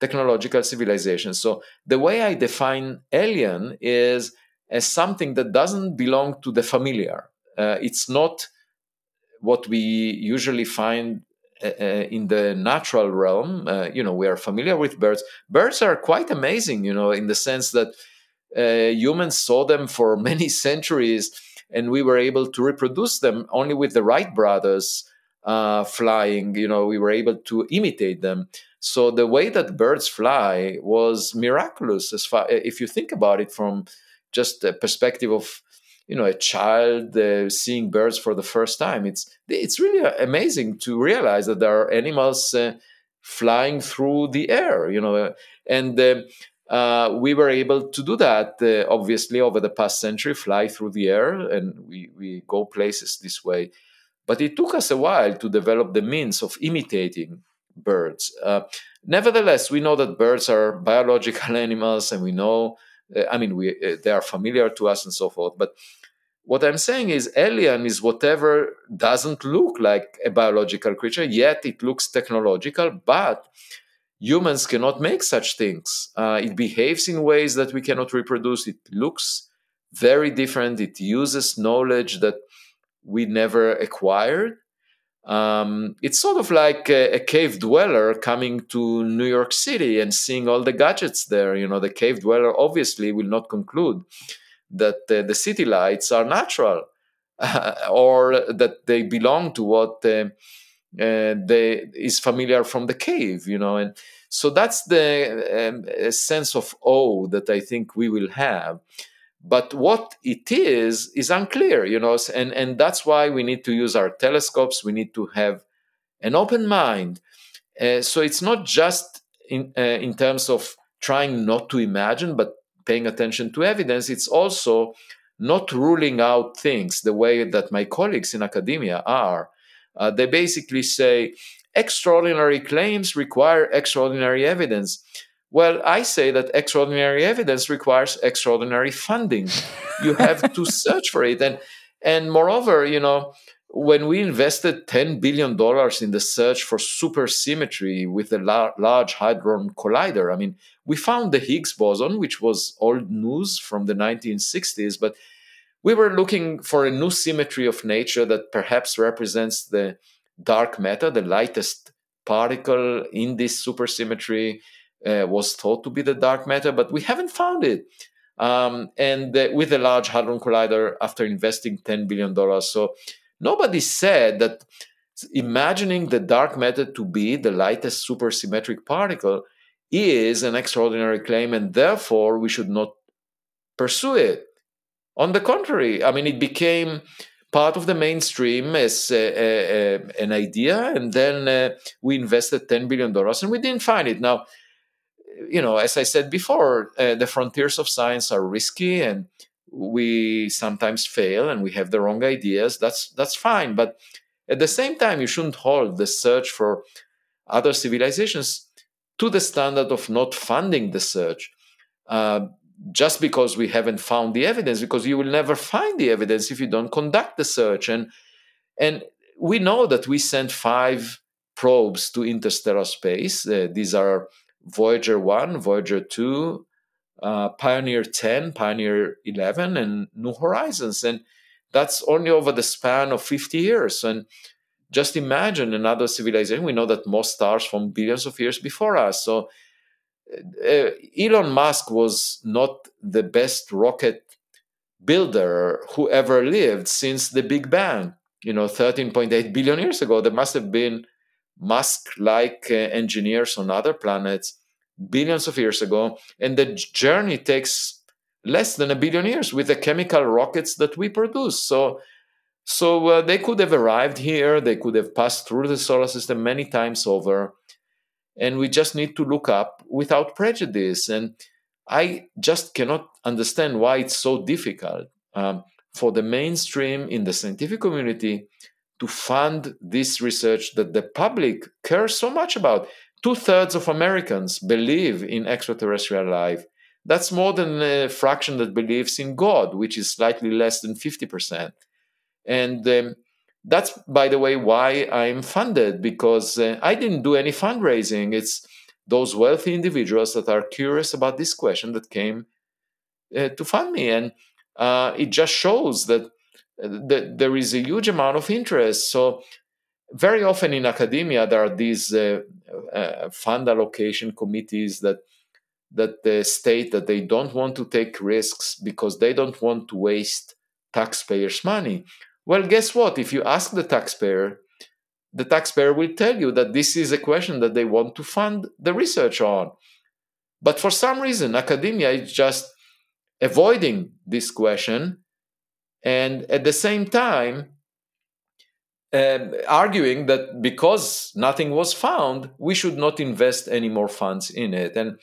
technological civilization. So the way i define alien is as something that doesn't belong to the familiar. Uh, it's not what we usually find uh, uh, in the natural realm, uh, you know, we are familiar with birds. Birds are quite amazing, you know, in the sense that humans saw them for many centuries and we were able to reproduce them only with the Wright brothers uh, flying. You know, we were able to imitate them. So the way that birds fly was miraculous. As far if you think about it from just a perspective of you know a child uh, seeing birds for the first time it's it's really amazing to realize that there are animals uh, flying through the air you know and uh, we were able to do that uh, obviously over the past century fly through the air and we, we go places this way but it took us a while to develop the means of imitating birds uh, nevertheless we know that birds are biological animals and we know uh, I mean, we uh, they are familiar to us and so forth. But what I'm saying is, alien is whatever doesn't look like a biological creature, yet it looks technological. But humans cannot make such things. Uh, it behaves in ways that we cannot reproduce. It looks very different. It uses knowledge that we never acquired. Um, it's sort of like a, a, cave dweller coming to New York City and seeing all the gadgets there. You know, the cave dweller obviously will not conclude that uh, the city lights are natural uh, or that they belong to what uh, they, is familiar from the cave. You know, and so that's the um, sense of awe that I think we will have. But what it is is unclear you know and and that's why we need to use our telescopes. We need to have an open mind. Uh, so it's not just in uh, in terms of trying not to imagine but paying attention to evidence. It's also not ruling out things the way that my colleagues in academia are uh, they basically say extraordinary claims require extraordinary evidence well, I say that extraordinary evidence requires extraordinary funding. You have to search for it. And, and moreover, you know, when we invested $10 billion in the search for supersymmetry with the la- large hadron collider, I mean, we found the Higgs boson, which was old news from the 1960s, but we were looking for a new symmetry of nature that perhaps represents the dark matter, the lightest particle in this supersymmetry uh, was thought to be the dark matter, but we haven't found it. Um, and uh, with the Large Hadron Collider, after investing $10 billion. So nobody said that imagining the dark matter to be the lightest supersymmetric particle is an extraordinary claim, and therefore we should not pursue it. On the contrary, I mean, it became part of the mainstream as an idea, and then uh, we invested $10 billion and we didn't find it. Now, you know, as I said before, uh, the frontiers of science are risky and we sometimes fail and we have the wrong ideas. That's that's fine, but at the same time, you shouldn't hold the search for other civilizations to the standard of not funding the search. Just because we haven't found the evidence, because you will never find the evidence if you don't conduct the search. And and we know that we sent five probes to interstellar space. Uh, these are Voyager 1, Voyager 2, uh, Pioneer 10, Pioneer 11, and New Horizons. And that's only over the span of 50 years. And just imagine another civilization. We know that most stars from billions of years before us. So uh, Elon Musk was not the best rocket builder who ever lived since the Big Bang. You know, 13.8 billion years ago, there must have been Musk like uh, engineers on other planets billions of years ago. And the journey takes less than a billion years with the chemical rockets that we produce. So, so uh, they could have arrived here, they could have passed through the solar system many times over. And we just need to look up without prejudice. And I just cannot understand why it's so difficult um, for the mainstream in the scientific community to fund this research that the public cares so much about. two thirds of Americans believe in extraterrestrial life. That's more than a fraction that believes in God, which is slightly less than 50%. And um, that's, by the way, why I'm funded because uh, I didn't do any fundraising. It's those wealthy individuals that are curious about this question that came uh, to fund me. And uh, it just shows that, uh, that there is a huge amount of interest. So, very often in academia, there are these uh, uh, fund allocation committees that that state that they don't want to take risks because they don't want to waste taxpayers' money. Well, guess what? If you ask the taxpayer, the taxpayer will tell you that this is a question that they want to fund the research on. But for some reason, academia is just avoiding this question and at the same time um, arguing that because nothing was found, we should not invest any more funds in it. And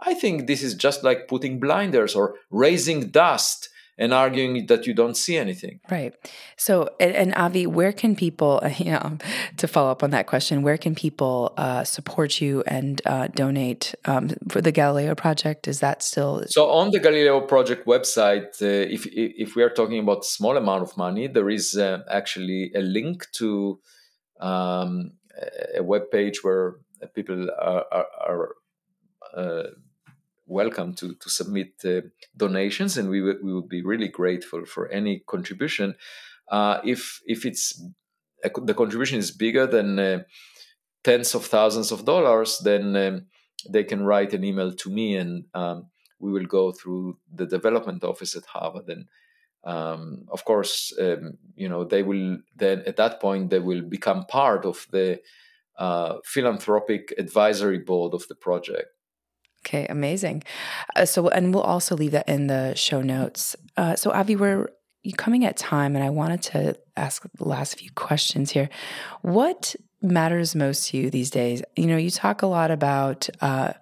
I think this is just like putting blinders or raising dust and arguing that you don't see anything. Right. So, and, and Avi, where can people, you know, to follow up on that question, where can people uh, support you and uh, donate um, for the Galileo project? Is that still so on the Galileo project website? Uh, if if we are talking about small amount of money, there is uh, actually a link to um, a web page where people are, are, are uh, welcome to to submit uh, donations, and we w- we would be really grateful for any contribution. Uh, if if it's the contribution is bigger than uh, tens of thousands of dollars, then um, they can write an email to me, and um, we will go through the development office at Harvard. And um, of course, um, you know they will then at that point they will become part of the uh, philanthropic advisory board of the project. Okay, amazing. Uh, so, and we'll also leave that in the show notes. Uh, so, Avi, we're coming at time, and I wanted to ask the last few questions here. What matters most to you these days? You know, you talk a lot about uh,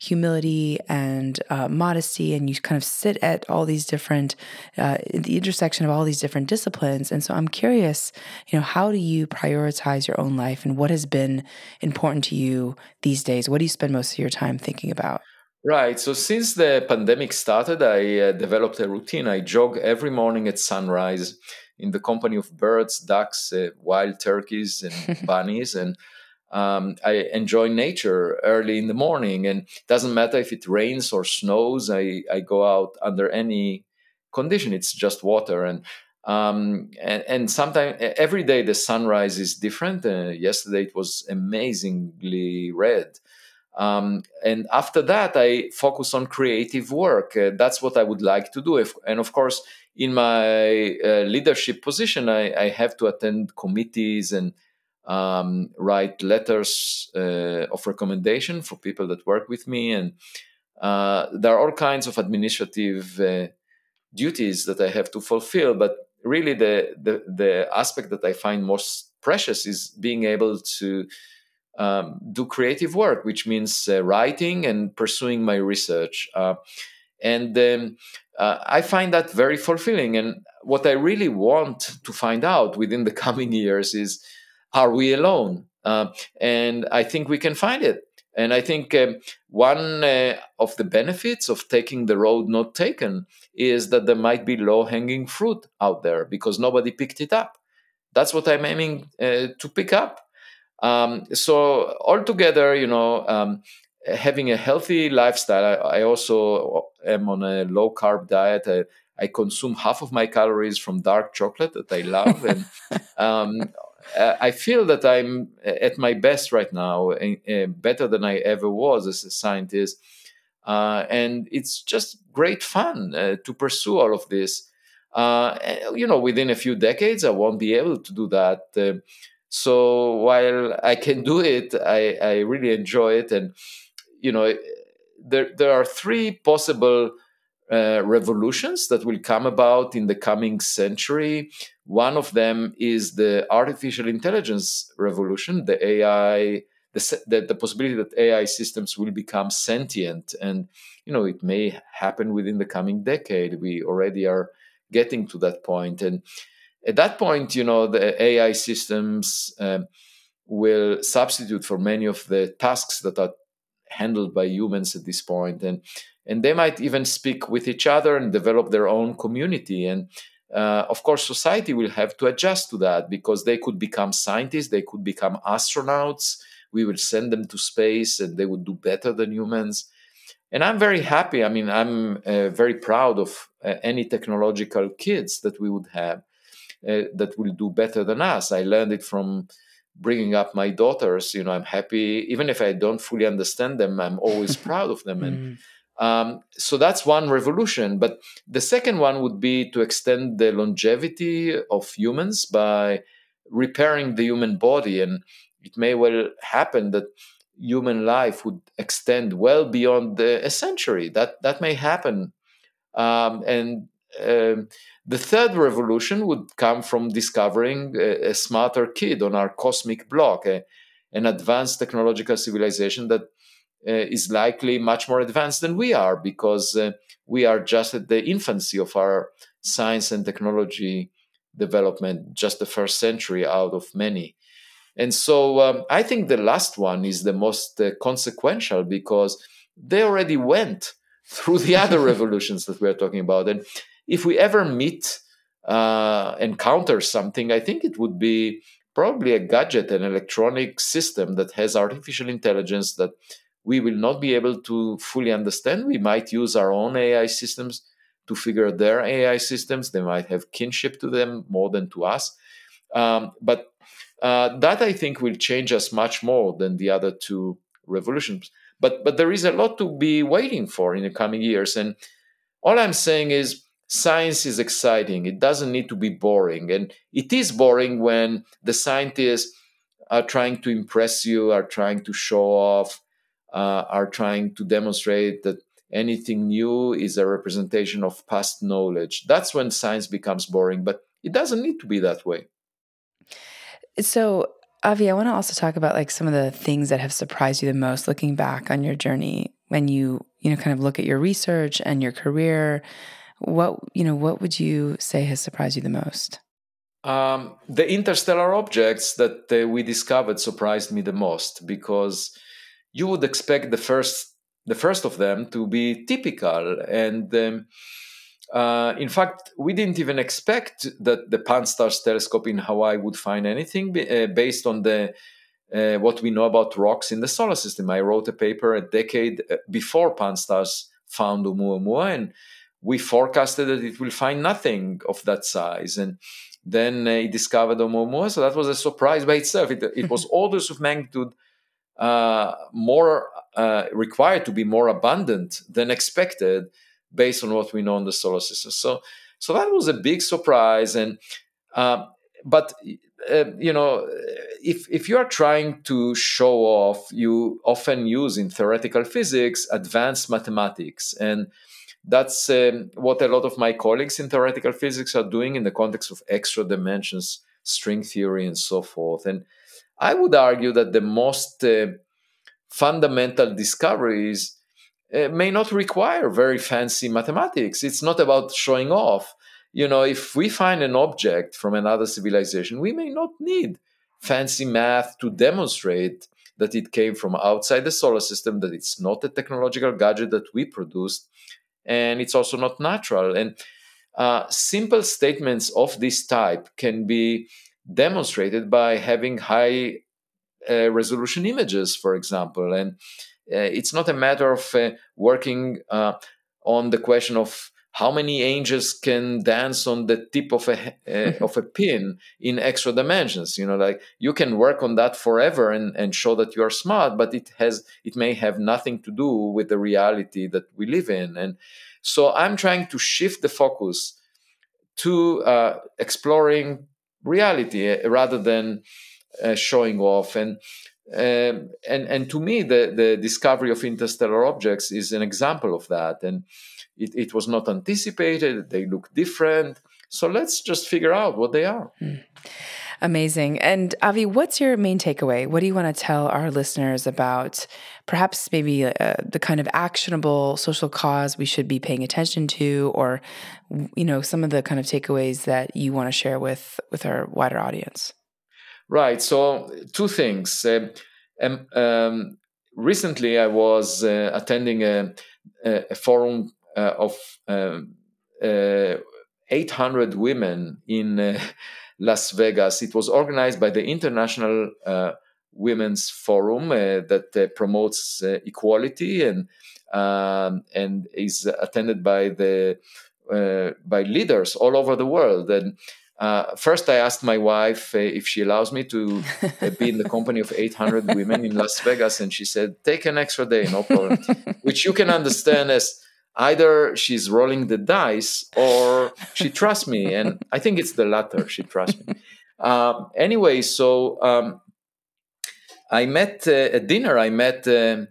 humility and uh, modesty, and you kind of sit at all these different, uh, the intersection of all these different disciplines. And so I'm curious, you know, how do you prioritize your own life and what has been important to you these days? What do you spend most of your time thinking about? Right. So since the pandemic started, I uh, developed a routine. I jog every morning at sunrise in the company of birds, ducks, uh, wild turkeys, and bunnies. And um, I enjoy nature early in the morning. And it doesn't matter if it rains or snows, I, I go out under any condition. It's just water. And um, and, and sometimes every day the sunrise is different. Uh, yesterday it was amazingly red. Um, and after that, I focus on creative work. Uh, that's what I would like to do. If, and of course, in my uh, leadership position, I, I, have to attend committees and um, write letters uh, of recommendation for people that work with me. And uh, there are all kinds of administrative uh, duties that I have to fulfill. But really, the, the, the aspect that I find most precious is being able to um, do creative work, which means uh, writing and pursuing my research. And um, uh, I find that very fulfilling. And what I really want to find out within the coming years is are we alone? Uh, and I think we can find it. And I think um, one uh, of the benefits of taking the road not taken is that there might be low hanging fruit out there because nobody picked it up. That's what I'm aiming uh, to pick up. Um, so altogether, you know, um, having a healthy lifestyle. I, I, also am on a low carb diet. I, I, consume half of my calories from dark chocolate that I love, and um, I feel that I'm at my best right now, better than I ever was as a scientist. Uh, and it's just great fun uh, to pursue all of this. Uh, you know, within a few decades, I won't be able to do that. Uh, so while I can do it, I, I really enjoy it. And, you know, there, there are three possible uh, revolutions that will come about in the coming century. One of them is the artificial intelligence revolution, the AI, the, the, the, possibility that AI systems will become sentient. And, you know, it may happen within the coming decade. We already are getting to that point. And at that point, you know, the AI systems um, will substitute for many of the tasks that are handled by humans at this point and and they might even speak with each other and develop their own community and uh, of course society will have to adjust to that because they could become scientists they could become astronauts we will send them to space and they would do better than humans. And i'm very happy i mean i'm uh, very proud of uh, any technological kids that we would have uh, that will do better than us. I learned it from bringing up my daughters you know i'm happy even if i don't fully understand them i'm always proud of them and mm. um, so that's one revolution. But the second one would be to extend the longevity of humans by repairing the human body. And it may well happen that human life would extend well beyond a century. That that may happen. Um, and um, the third revolution would come from discovering a, a smarter kid on our cosmic block, a, an advanced technological civilization that uh, is likely much more advanced than we are because uh, we are just at the infancy of our science and technology development, just the first century out of many. And so um, I think the last one is the most uh, consequential because they already went through the other revolutions that we are talking about. And if we ever meet, uh, encounter something, I think it would be probably a gadget, an electronic system that has artificial intelligence that we will not be able to fully understand. We might use our own AI systems to figure their AI systems. They might have kinship to them more than to us. Um, but uh, that I think will change us much more than the other two revolutions. But but there is a lot to be waiting for in the coming years. And all I'm saying is science is exciting. It doesn't need to be boring. And it is boring when the scientists are trying to impress you, are trying to show off, uh, are trying to demonstrate that anything new is a representation of past knowledge. That's when science becomes boring, but it doesn't need to be that way. So, Avi, I want to also talk about like some of the things that have surprised you the most looking back on your journey when you, you know, kind of look at your research and your career what you know, what would you say has surprised you the most? Um, the interstellar objects that uh, we discovered surprised me the most because you would expect the first the first of them to be typical and um, uh, in fact we didn't even expect that the pan-STARRS telescope in hawaii would find anything uh, based on the uh, what we know about rocks in the solar system i wrote a paper a decade uh, before pan-STARRS found oumuamua and we forecasted that it will find nothing of that size. And then uh, he discovered Oumuamua, so that was a surprise by itself. It, it was orders of magnitude uh, more uh, required to be more abundant than expected based on what we know in the solar system. So, so that was a big surprise. And uh, but uh, you know, if if you are trying to show off, you often use in theoretical physics advanced mathematics and that's um, what a lot of my colleagues in theoretical physics are doing in the context of extra dimensions, string theory, and so forth. And I would argue that the most uh, fundamental discoveries uh, may not require very fancy mathematics. It's not about showing off. You know, if we find an object from another civilization, we may not need fancy math to demonstrate that it came from outside the solar system, that it's not a technological gadget that we produced, and it's also not natural. And uh, simple statements of this type can be demonstrated by having high uh, resolution images, for example. And uh, it's not a matter of uh, working uh, on the question of how many angels can dance on the tip of a uh, of a pin in extra dimensions? You know like you can work on that forever and, and show that you are smart but it has it may have nothing to do with the reality that we live in. And so i'm trying to shift the focus to uh, exploring reality uh, rather than uh, showing off. And um, and and to me the the discovery of interstellar objects is an example of that. And it, it was not anticipated they look different so let's just figure out what they are mm. Amazing. And Avi, what's your main takeaway? What do you want to tell our listeners about perhaps maybe uh, the kind of actionable social cause we should be paying attention to or you know some of the kind of takeaways that you want to share with with our wider audience? Right. So two things. Um, um, recently, I was uh, attending a, a forum of um, uh, 800 women in uh, Las Vegas. It was organized by the International uh, Women's Forum that promotes equality and um, and is attended by the by leaders all over the world. And uh, first, I asked my wife uh, if she allows me to uh, be in the company of 800 women in Las Vegas, and she said, "Take an extra day, no problem." Which you can understand as either she's rolling the dice or she trusts me, and I think it's the latter. She trusts me. Um, anyway, so um, I met uh, at dinner. I met uh,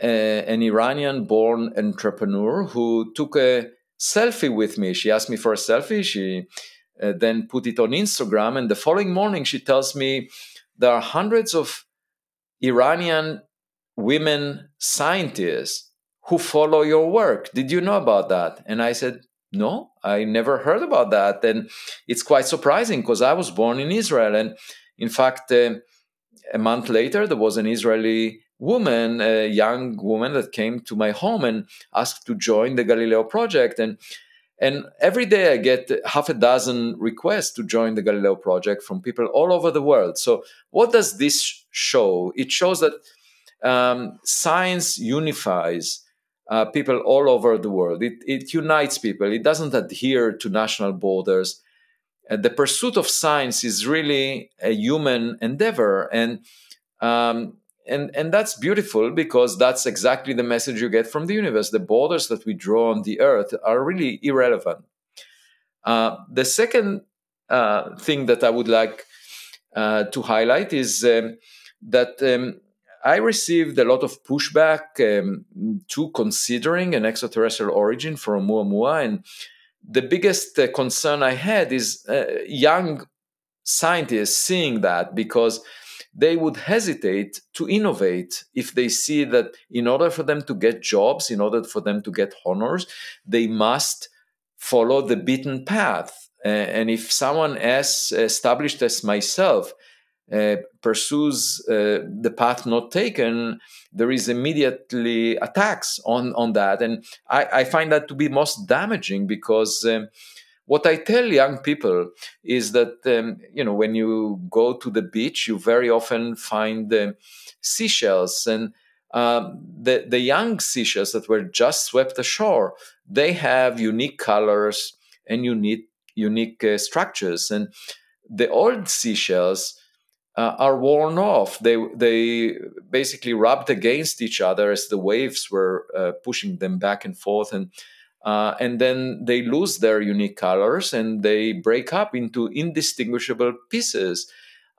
an Iranian-born entrepreneur who took a selfie with me. She asked me for a selfie. She uh, then put it on Instagram. And the following morning, she tells me there are hundreds of Iranian women scientists who follow your work. Did you know about that? And I said, no, I never heard about that. And it's quite surprising because I was born in Israel. And in fact, uh, a month later, there was an Israeli woman, a young woman that came to my home and asked to join the Galileo project. And and every day I get half a dozen requests to join the Galileo project from people all over the world. So, what does this show? It shows that um, science unifies uh, people all over the world. It, it, unites people. It doesn't adhere to national borders. Uh, the pursuit of science is really a human endeavor, and um, and and that's beautiful because that's exactly the message you get from the universe the borders that we draw on the earth are really irrelevant uh, the second uh, thing that i would like uh, to highlight is um, that um, i received a lot of pushback um, to considering an extraterrestrial origin for Oumuamua and the biggest uh, concern i had is uh, young scientists seeing that because they would hesitate to innovate if they see that in order for them to get jobs, in order for them to get honors, they must follow the beaten path. Uh, and if someone as established as myself uh, pursues uh, the path not taken, there is immediately attacks on, on that. And I, I find that to be most damaging because um, what I tell young people is that um, you know when you go to the beach, you very often find uh, seashells, and um, the the young seashells that were just swept ashore, they have unique colors and unique unique uh, structures, and the old seashells. Uh, are worn off. They they basically rubbed against each other as the waves were uh, pushing them back and forth, and uh, and then they lose their unique colors and they break up into indistinguishable pieces.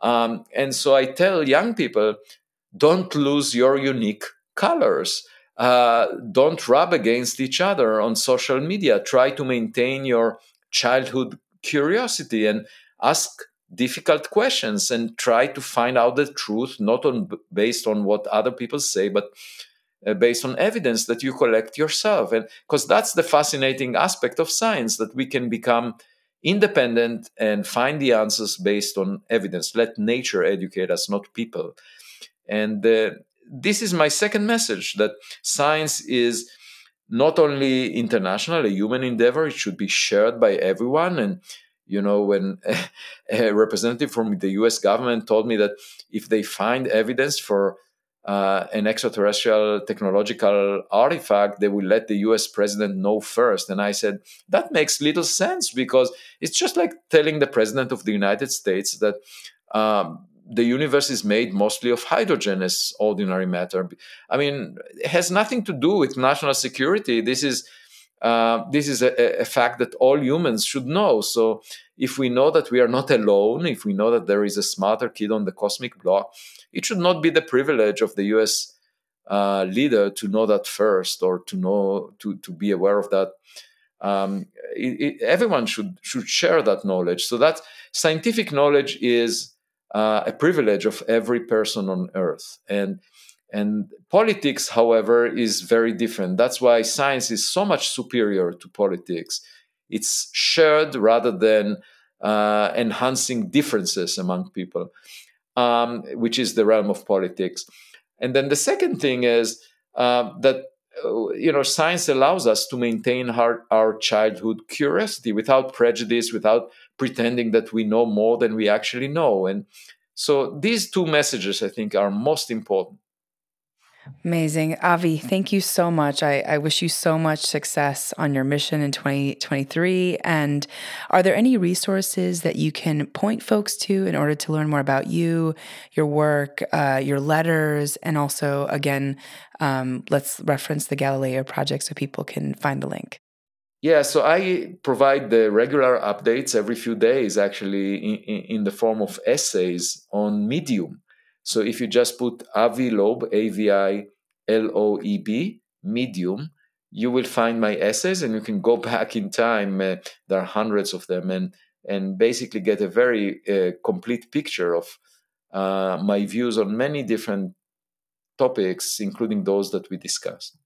Um, and so I tell young people don't lose your unique colors. Uh, don't rub against each other on social media. Try to maintain your childhood curiosity and ask difficult questions and try to find out the truth, not on based on what other people say, but uh, based on evidence that you collect yourself. And because that's the fascinating aspect of science that we can become independent and find the answers based on evidence. Let nature educate us not people. And uh, this is my second message that science is not only international a human endeavor it should be shared by everyone and you know when a representative from the US government told me that if they find evidence for uh, an extraterrestrial technological artifact, they will let the US president know first. And I said, that makes little sense because it's just like telling the president of the United States that um, the universe is made mostly of hydrogen as ordinary matter. I mean, it has nothing to do with national security. This is uh, this is a, a, fact that all humans should know. So, if we know that we are not alone, if we know that there is a smarter kid on the cosmic block, it should not be the privilege of the US uh, leader to know that first or to know to, to be aware of that. Um, it, it, everyone should should share that knowledge. So that scientific knowledge is uh, a privilege of every person on Earth, and and politics, however, is very different. That's why science is so much superior to politics. It's shared rather than uh, enhancing differences among people. um, which is the realm of politics. And then the second thing is uh, that uh, you know science allows us to maintain our, our childhood curiosity without prejudice, without pretending that we know more than we actually know. And so these two messages, I think, are most important. Amazing. Avi, thank you so much. I, I, wish you so much success on your mission in 2023. And are there any resources that you can point folks to in order to learn more about you, your work, uh, your letters, and also, again, um, let's reference the Galileo project so people can find the link? Yeah, so I provide the regular updates every few days, actually, in, in the form of essays on Medium. So if you just put Avi Loeb, A V I L O E B, Medium, you will find my essays and you can go back in time. Uh, there are hundreds of them and, and basically get a very uh, complete picture of uh, my views on many different topics, including those that we discussed.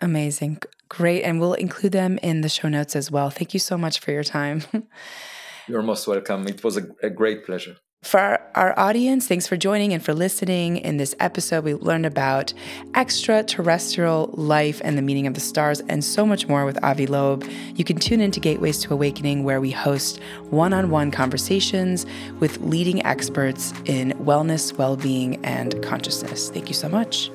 Amazing. Great. And we'll include them in the show notes as well. Thank you so much for your time. You're most welcome. It was a, a great pleasure. For our, our, audience, thanks for joining and for listening. In this episode, we learned about extraterrestrial life and the meaning of the stars and so much more with Avi Loeb. You can tune into Gateways to Awakening, where we host one on one conversations with leading experts in wellness, well being, and consciousness. Thank you so much.